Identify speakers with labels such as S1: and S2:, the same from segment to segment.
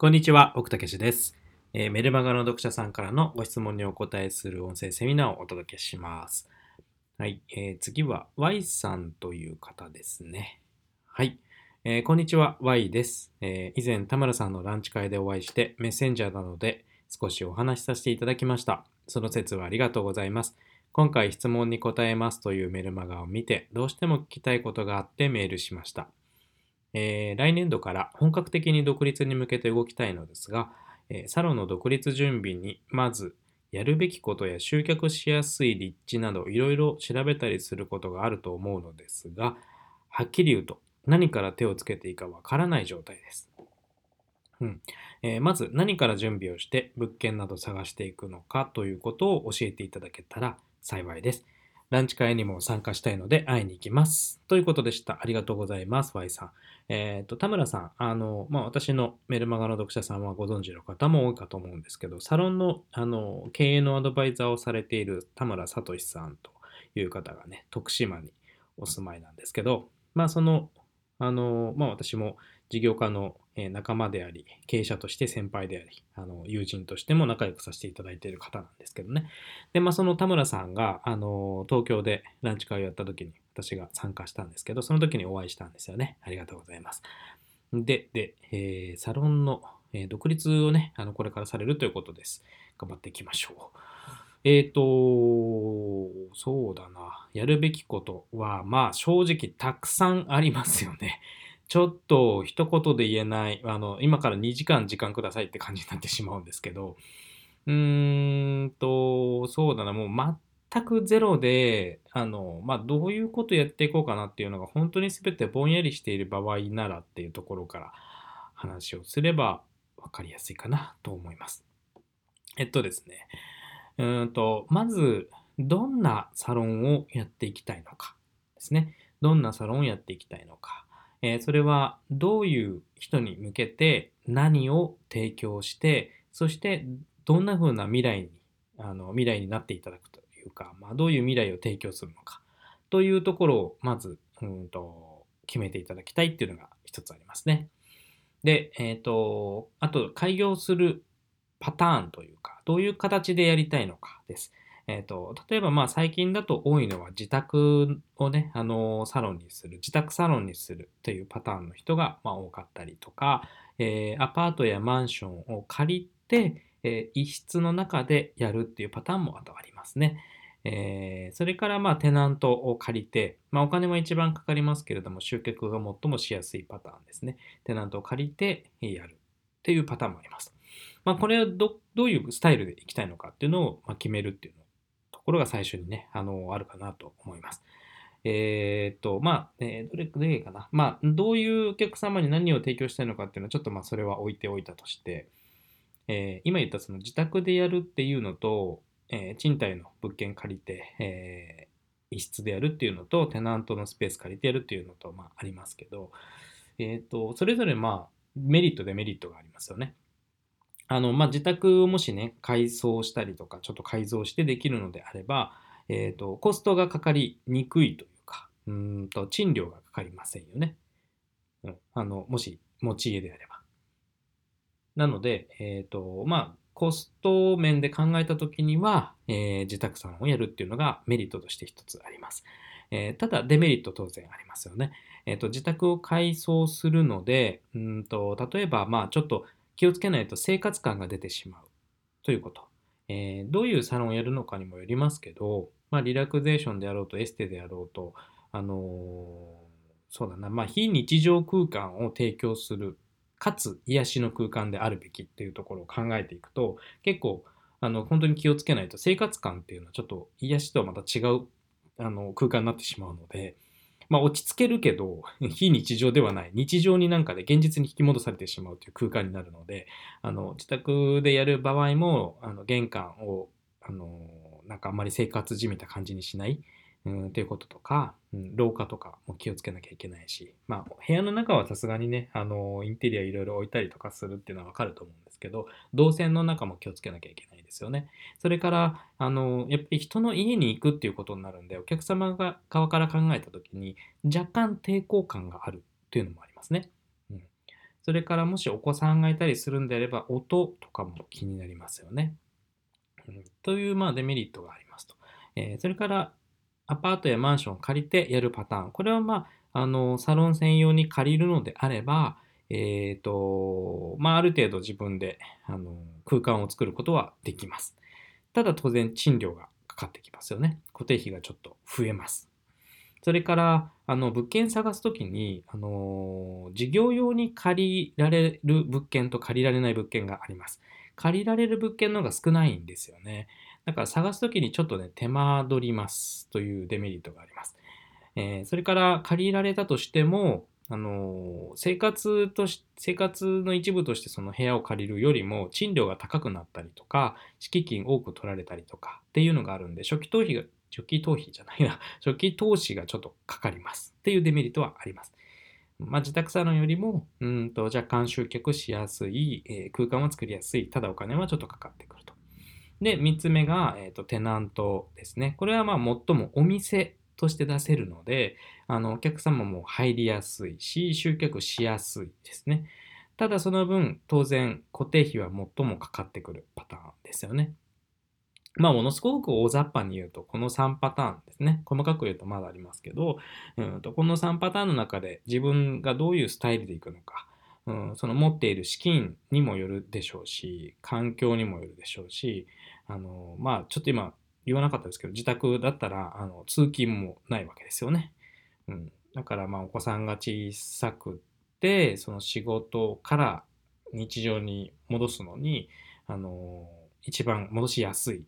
S1: こんにちは、奥武史です、えーメルマガの読者さんからのご質問にお答えする音声セミナーをお届けします。はい、えー次は Y さんという方ですね。はい、えーこんにちは、Y です、え以前、田村さんのランチ会でお会いして、メッセンジャーなので少しお話しさせていただきました。その説はありがとうございます。今回質問に答えますというメルマガを見て、どうしても聞きたいことがあってメールしました。えー来年度から本格的に独立に向けて動きたいのですが、えーサロンの独立準備にまずやるべきことや集客しやすい立地などいろいろ調べたりすることがあると思うのですが、はっきり言うと何から手をつけていいかわからない状態です。うんえーまず何から準備をして物件など探していくのかということを教えていただけたら幸いです。ランチ会にも参加したいので会いに行きます。ということでした。ありがとうございます、Y さん。えっ、と、田村さん、あの、まあ、私のメルマガの読者さんはご存知の方も多いかと思うんですけど、サロンの、あの、経営のアドバイザーをされている田村聡さんという方がね、徳島にお住まいなんですけど、まあ、その、あの、まあ、私も事業家の仲間であり、経営者として先輩であり、あの友人としても仲良くさせていただいている方なんですけどね。で、まあ、その田村さんが、あの、東京でランチ会をやった時に私が参加したんですけど、その時にお会いしたんですよね。ありがとうございます。で、で、えーサロンの、えー独立をね、あの、これからされるということです。頑張っていきましょう。えっ、と、そうだな。やるべきことは、まあ、正直たくさんありますよね。ちょっと一言で言えない、あの、今から2時間時間くださいって感じになってしまうんですけど、うーんと、そうだな、もう全くゼロで、あの、まあ、どういうことやっていこうかなっていうのが本当に全てぼんやりしている場合ならっていうところから話をすれば分かりやすいかなと思います。えっとですね、うんと、まず、どんなサロンをやっていきたいのかですね。どんなサロンをやっていきたいのか。えーそれはどういう人に向けて何を提供して、そしてどんな風な未来に、あの未来になっていただくというか、まあ、どういう未来を提供するのかというところをまず、うんと決めていただきたいっていうのが一つありますね。で、えっ、と、あと開業するパターンというか、どういう形でやりたいのかです。えー、と例えばまあ最近だと多いのは自宅をね、あのサロンにする自宅サロンにするというパターンの人がまあ多かったりとか、えーアパートやマンションを借りて、えー一室の中でやるっていうパターンもあとありますね。えーそれからまあテナントを借りて、まあ、お金も一番かかりますけれども集客が最もしやすいパターンですね。テナントを借りてやるっていうパターンもあります。まあ、これをどどういうスタイルでいきたいのかっていうのをまあ決めるっていうところが最初にね、あの、あるかなと思います。えーっと、まあ、えーどれ、どれかな。まあ、どういうお客様に何を提供したいのかっていうのは、ちょっとまあ、それは置いておいたとして、えー今言ったその自宅でやるっていうのと、えー賃貸の物件借りて、えー一室でやるっていうのと、テナントのスペース借りてやるっていうのと、まあ、ありますけど、えっと、それぞれまあ、メリット、デメリットがありますよね。あの、まあ、自宅をもしね、改装したりとか、ちょっと改造してできるのであれば、えっ、と、コストがかかりにくいというか、うんと、賃料がかかりませんよね。うん、あの、もし、持ち家であれば。なので、えっ、と、まあ、コスト面で考えたときには、えー自宅サロンをやるっていうのがメリットとして一つあります。えーただ、デメリット当然ありますよね。えっ、と、自宅を改装するので、うんと、例えば、まあ、ちょっと気をつけないと生活感が出てしまうということ。えどういうサロンをやるのかにもよりますけど、まあ、リラクゼーションであろうとエステであろうと、あのそうだな、まあ、非日常空間を提供する、かつ癒しの空間であるべきっていうところを考えていくと、結構、あの、本当に気をつけないと生活感っていうのはちょっと癒しとはまた違うあの空間になってしまうので、まあ、落ち着けるけど、非日常ではない、日常になんかで現実に引き戻されてしまうという空間になるので、あの自宅でやる場合も、あの玄関をあのなんかあんまり生活じみた感じにしない、うん、っていうこととか、うん、廊下とかも気をつけなきゃいけないし、まあ、部屋の中はさすがにね、あのインテリアいろいろ置いたりとかするっていうのはわかると思うんですけど、動線の中も気をつけなきゃいけないですよね。それから、あのやっぱり人の家に行くっていうことになるんで、お客様が側から考えたときに、若干抵抗感があるっていうのもありますね。うんそれからもしお子さんがいたりするんであれば、音とかも気になりますよね。うん、という、まあ、デメリットがありますと。えー、それから、アパートやマンションを借りてやるパターン。これは、まあ、あの、サロン専用に借りるのであれば、えっ、ー、と、まあ、ある程度自分で、あの、空間を作ることはできます。ただ、当然、賃料がかかってきますよね。固定費がちょっと増えます。それから、あの、物件探すときに、あの、事業用に借りられる物件と借りられない物件があります。借りられる物件の方が少ないんですよね。だから探すときにちょっとね、手間取りますというデメリットがあります。えー、それから借りられたとしても、あの生活とし生活の一部としてその部屋を借りるよりも賃料が高くなったりとか敷金多く取られたりとかっていうのがあるんで初期投資が初期投資じゃないな、初期投資がちょっとかかりますっていうデメリットはあります。まあ、自宅サロンよりもうんと若干集客しやすい、えー、空間を作りやすい、ただお金はちょっとかかってくると。で、3つ目が、えーと、テナントですね。これはまあ最もお店として出せるので、あのお客様も入りやすいし、集客しやすいですね。ただその分、当然固定費は最もかかってくるパターンですよね。まあ、ものすごく大雑把に言うと、この3パターンですね。細かく言うとまだありますけど、うんとこの3パターンの中で自分がどういうスタイルでいくのか、うん、その持っている資金にもよるでしょうし、環境にもよるでしょうし、あの、まあ、ちょっと今言わなかったですけど、自宅だったら、あの、通勤もないわけですよね。うん。だから、まあ、お子さんが小さくて、その仕事から日常に戻すのに、あの、一番戻しやすいっ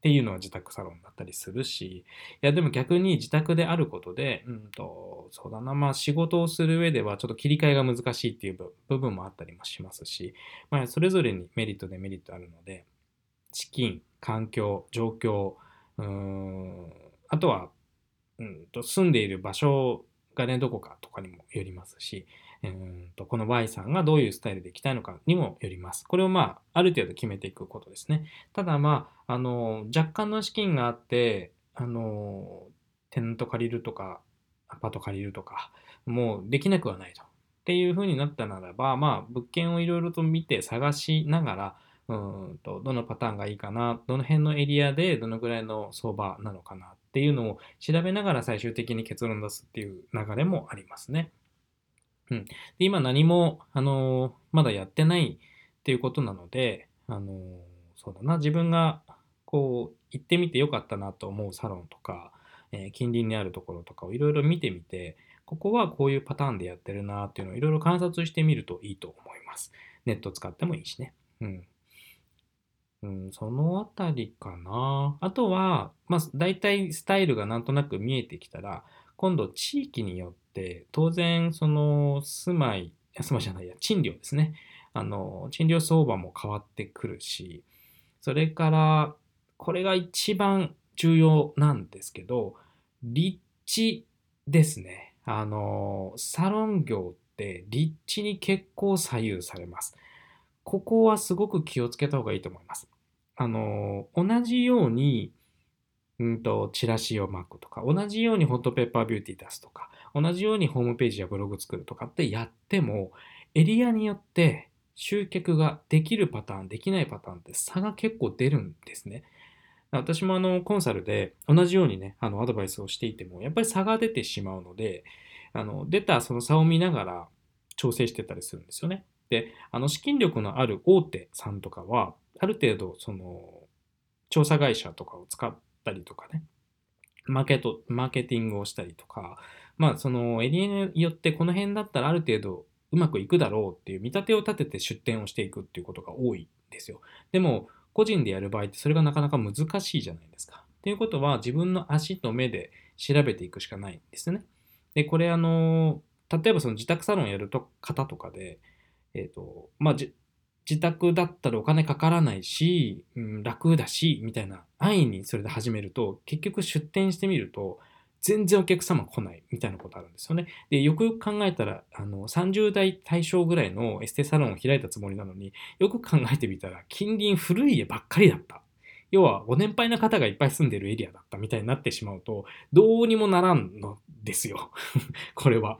S1: ていうのは自宅サロンだったりするし、いやでも逆に自宅であることで、うんと、そうだな、まあ仕事をする上ではちょっと切り替えが難しいっていう部分もあったりもしますし、まあそれぞれにメリット、デメリットあるので、資金、環境、状況、うん、あとは、うんと住んでいる場所がね、どこかとかにもよりますし、うんとこの Y さんがどういうスタイルでいきたいのかにもよります。これをまあ、ある程度決めていくことですね。ただまあ、あの、若干の資金があって、あの、テナント借りるとか、アパート借りるとか、もうできなくはないと。っていう風になったならば、まあ、物件をいろいろと見て探しながら、うんとどのパターンがいいかな、どの辺のエリアでどのぐらいの相場なのかなっていうのを調べながら最終的に結論出すっていう流れもありますね。うん、で今何も、あのー、まだやってないっていうことなので、あのー、そうだな、自分がこう行ってみてよかったなと思うサロンとか、えー、近隣にあるところとかをいろいろ見てみて、ここはこういうパターンでやってるなっていうのをいろいろ観察してみるといいと思います。ネット使ってもいいしね。うん。うん、そのあたりかな。あとは、まあ、大体スタイルがなんとなく見えてきたら、今度地域によって当然その住まい住まいじゃないや賃料ですね。あの賃料相場も変わってくるしそれからこれが一番重要なんですけど立地ですね。あのサロン業って立地に結構左右されます。ここはすごく気をつけた方がいいと思いますあの同じようにうんと、チラシを巻くとか、同じようにホットペッパービューティー出すとか、同じようにホームページやブログ作るとかってやっても、エリアによって集客ができるパターン、できないパターンって差が結構出るんですね。私もあのコンサルで同じようにね、あのアドバイスをしていても、やっぱり差が出てしまうので、あの出たその差を見ながら調整してたりするんですよね。で、あの資金力のある大手さんとかは、ある程度その調査会社とかを使ったりとかね、マーケット、マーケティングをしたりとか、まあそのエリアによってこの辺だったらある程度うまくいくだろうっていう見立てを立てて出店をしていくっていうことが多いんですよ。でも個人でやる場合ってそれがなかなか難しいじゃないですか。っていうことは自分の足と目で調べていくしかないんですね。で、これあの、例えばその自宅サロンやると方とかで、えっ、ー、と、まあ、自宅だったらお金かからないし、うん、楽だし、みたいな安易にそれで始めると、結局出店してみると、全然お客様来ないみたいなことあるんですよね。で、よくよく考えたら、あの、30代対象ぐらいのエステサロンを開いたつもりなのに、よく考えてみたら、近隣古い家ばっかりだった。要は、ご年配な方がいっぱい住んでるエリアだったみたいになってしまうと、どうにもならんのですよ。これは。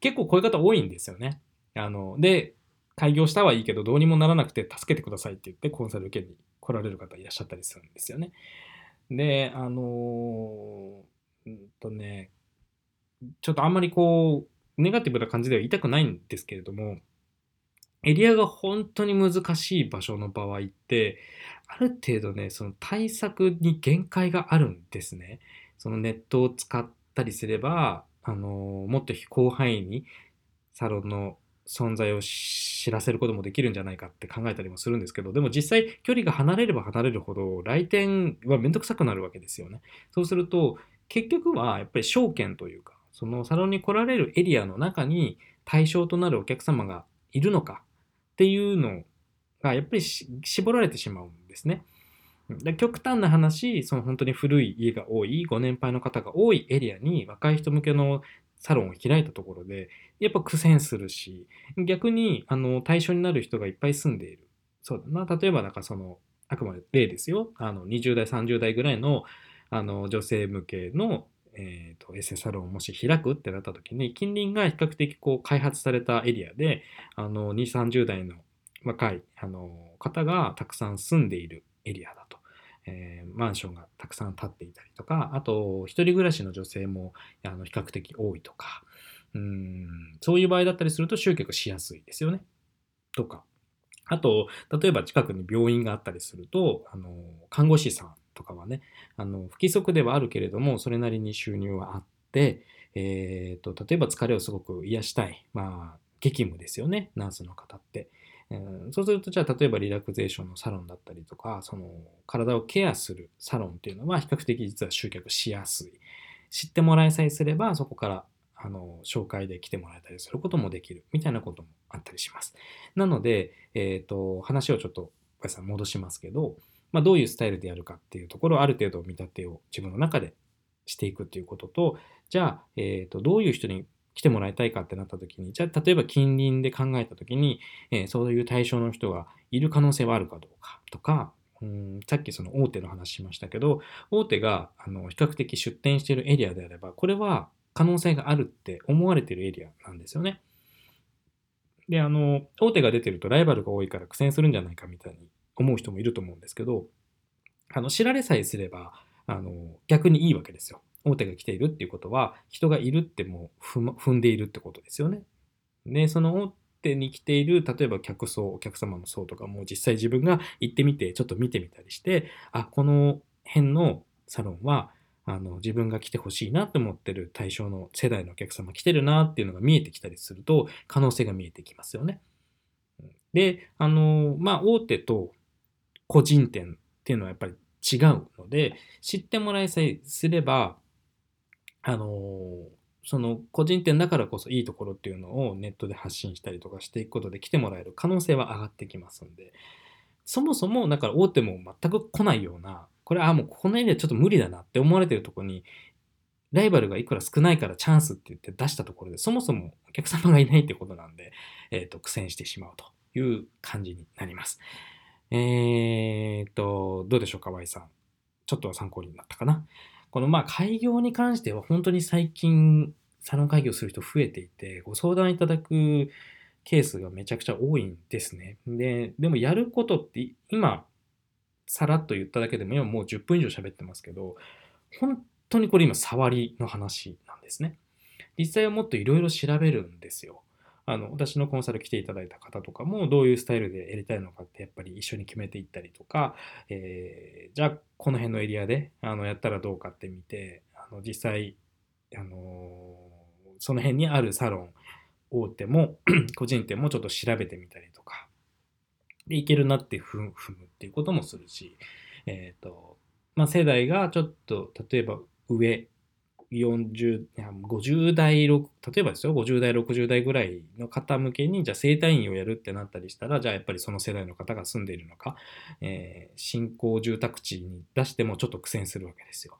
S1: 結構こういう方多いんですよね。あの、で、開業したはいいけど、どうにもならなくて助けてくださいって言ってコンサル受けに来られる方いらっしゃったりするんですよね。で、あのうんとね、ちょっとあんまりこう、ネガティブな感じでは言いたくないんですけれども、エリアが本当に難しい場所の場合って、ある程度ね、その対策に限界があるんですね。そのネットを使ったりすれば、あのもっと広範囲にサロンの存在を知らせることもできるんじゃないかって考えたりもするんですけど、でも実際距離が離れれば離れるほど来店はめんどくさくなるわけですよね。そうすると、結局はやっぱり証券というか、そのサロンに来られるエリアの中に対象となるお客様がいるのかっていうのがやっぱり絞られてしまうんですね。で極端な話、その本当に古い家が多い、ご年配の方が多いエリアに若い人向けのサロンを開いたところで、やっぱ苦戦するし、逆にあの対象になる人がいっぱい住んでいる。そうだな。例えば、なんかその、あくまで例ですよ。あの、20代、30代ぐらいのあの女性向けの、えーと、エステサロンをもし開くってなった時に、近隣が比較的こう開発されたエリアで、あの、2、30代の若いあの方がたくさん住んでいるエリアだと。えー、マンションがたくさん建っていたりとか、あと、一人暮らしの女性もあの比較的多いとか、うんそういう場合だったりすると集客しやすいですよね。とか。あと、例えば近くに病院があったりすると、あの看護師さんとかはね、あの不規則ではあるけれども、それなりに収入はあって、えーと、例えば疲れをすごく癒したい、まあ、激務ですよね、ナースの方って。そうすると、じゃあ、例えばリラクゼーションのサロンだったりとか、その体をケアするサロンっていうのは比較的実は集客しやすい。知ってもらえさえすれば、そこからあの紹介で来てもらえたりすることもできるみたいなこともあったりします。なので、えっ、ー、と、話をちょっと、小さん戻しますけど、まあ、どういうスタイルでやるかっていうところをある程度見立てを自分の中でしていくっていうことと、じゃあ、えっ、ー、と、どういう人に来てもらいたいかってなった時に、じゃあ例えば近隣で考えた時に、えー、そういう対象の人がいる可能性はあるかどうかとか、うんさっきその大手の話しましたけど、大手があの比較的出店しているエリアであれば、これは可能性があるって思われてるエリアなんですよね。で、あの、大手が出てるとライバルが多いから苦戦するんじゃないかみたいに思う人もいると思うんですけど、あの、知られさえすれば、あの、逆にいいわけですよ。大手が来ているっていうことは、人がいるってもう踏んでいるってことですよね。で、その大手に来ている、例えば客層、お客様の層とかも実際自分が行ってみて、ちょっと見てみたりして、あ、この辺のサロンは、あの自分が来てほしいなと思ってる対象の世代のお客様来てるなっていうのが見えてきたりすると可能性が見えてきますよね。で、あの、まあ、大手と個人店っていうのはやっぱり違うので、知ってもらいさえすれば、あのその個人店だからこそいいところっていうのをネットで発信したりとかしていくことで来てもらえる可能性は上がってきますんで、そもそもだから大手も全く来ないような、これ、あ、もうこのエリアちょっと無理だなって思われてるところに、ライバルがいくら少ないからチャンスって言って出したところで、そもそもお客様がいないってことなんで、えっ、ー、と、苦戦してしまうという感じになります。えっ、ー、と、どうでしょうか、Y さん。ちょっとは参考になったかな？このまあ開業に関しては本当に最近サロン開業する人増えていて、ご相談いただくケースがめちゃくちゃ多いんですね。で、でもやることって今、さらっと言っただけでも今もう10分以上喋ってますけど、本当にこれ今触りの話なんですね。実際はもっといろいろ調べるんですよ。あの私のコンサル来ていただいた方とかもどういうスタイルでやりたいのかってやっぱり一緒に決めていったりとか、えー、じゃあこの辺のエリアであのやったらどうかって見てあの実際、あの、その辺にあるサロン大手も 個人店もちょっと調べてみたりとかでいけるなって踏むっていうこともするし、えーとまあ、世代がちょっと例えば上40、50代、例えばですよ、50代、60代ぐらいの方向けに、じゃあ整体院をやるってなったりしたら、じゃあやっぱりその世代の方が住んでいるのか、えー、新興住宅地に出してもちょっと苦戦するわけですよ。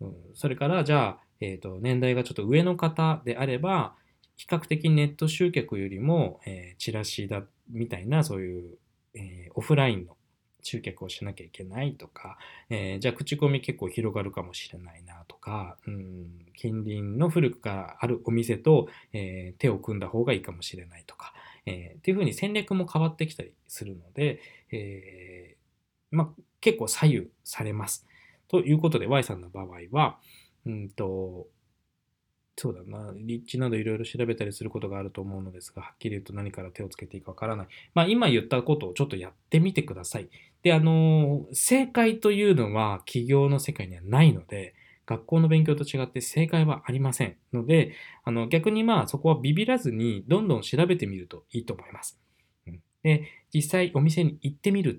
S1: うん、それから、じゃあ、えーと、年代がちょっと上の方であれば、比較的ネット集客よりも、えー、チラシだみたいな、そういう、えー、オフラインの集客をしなきゃいけないとか、えー、じゃあ口コミ結構広がるかもしれないなとか、うん、近隣の古くからあるお店と、えー、手を組んだ方がいいかもしれないとか、えー、っていうふうに戦略も変わってきたりするので、えー、まあ、結構左右されます。ということで Y さんの場合は、うんと、そうだな、立地などいろいろ調べたりすることがあると思うのですが、はっきり言うと何から手をつけていいかわからない。まあ今言ったことをちょっとやってみてください。で、あの、正解というのは企業の世界にはないので、学校の勉強と違って正解はありませんので、あの逆にまあそこはビビらずにどんどん調べてみるといいと思います。で、実際お店に行ってみるっ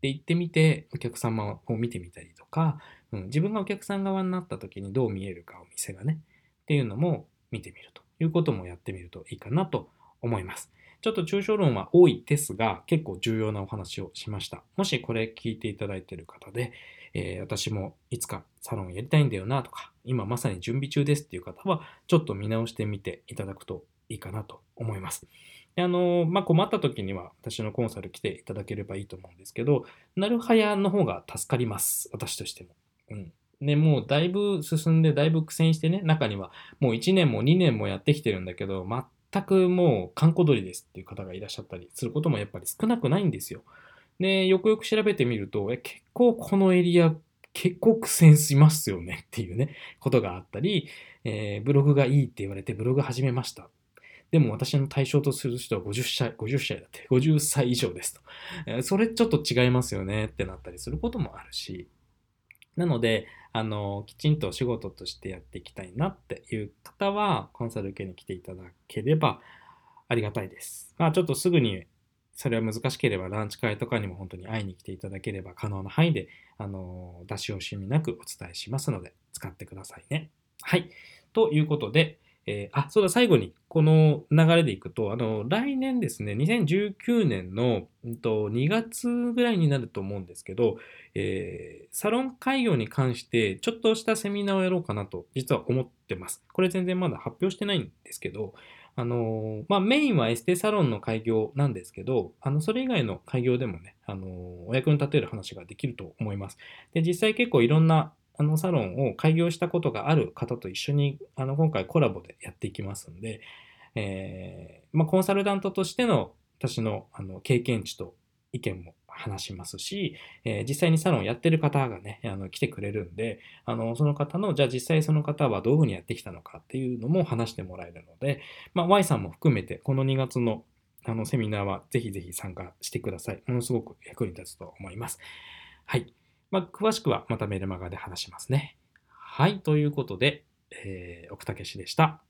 S1: て言ってみて、お客様を見てみたりとか、うん、自分がお客さん側になった時にどう見えるかお店がね。っていうのも見てみるということもやってみるといいかなと思います。ちょっと抽象論は多いですが、結構重要なお話をしました。もしこれ聞いていただいている方で、えー、私もいつかサロンやりたいんだよなとか、今まさに準備中ですっていう方は、ちょっと見直してみていただくといいかなと思います。あのまあ、困った時には私のコンサル来ていただければいいと思うんですけど、なるはやの方が助かります。私としても。うん。ね、もうだいぶ進んで、だいぶ苦戦してね、中にはもう1年も2年もやってきてるんだけど、全くもう観光鳥ですっていう方がいらっしゃったりすることもやっぱり少なくないんですよ。で、よくよく調べてみると、え結構このエリア、結構苦戦しますよねっていうね、ことがあったり、えー、ブログがいいって言われてブログ始めました。でも私の対象とする人は50歳、50歳だって、50歳以上ですと。え、それちょっと違いますよねってなったりすることもあるし、なので、あの、きちんとお仕事としてやっていきたいなっていう方は、コンサル受けに来ていただければありがたいです。まあ、ちょっとすぐにそれは難しければランチ会とかにも本当に会いに来ていただければ可能な範囲で、あの、出し惜しみなくお伝えしますので、使ってくださいね。はい。ということで、えー、あ、そうだ、最後に、この流れでいくと、あの、来年ですね、2019年の、うんと、2月ぐらいになると思うんですけど、えー、サロン開業に関して、ちょっとしたセミナーをやろうかなと、実は思ってます。これ全然まだ発表してないんですけど、あのまあ、メインはエステサロンの開業なんですけど、あの、それ以外の開業でもね、あのお役に立てる話ができると思います。で、実際結構いろんなあのサロンを開業したことがある方と一緒にあの今回コラボでやっていきますんで、えーまあ、コンサルタントとしての私のあの経験値と意見も話しますし、えー、実際にサロンやってる方がね、あの来てくれるんで、あのその方の、じゃあ実際その方はどういうふうにやってきたのかっていうのも話してもらえるので、まあ、Y さんも含めてこの2月のあのセミナーはぜひぜひ参加してください。ものすごく役に立つと思います。はい。まあ、詳しくはまたメルマガで話しますね。はい。ということで、えー、奥武史でした。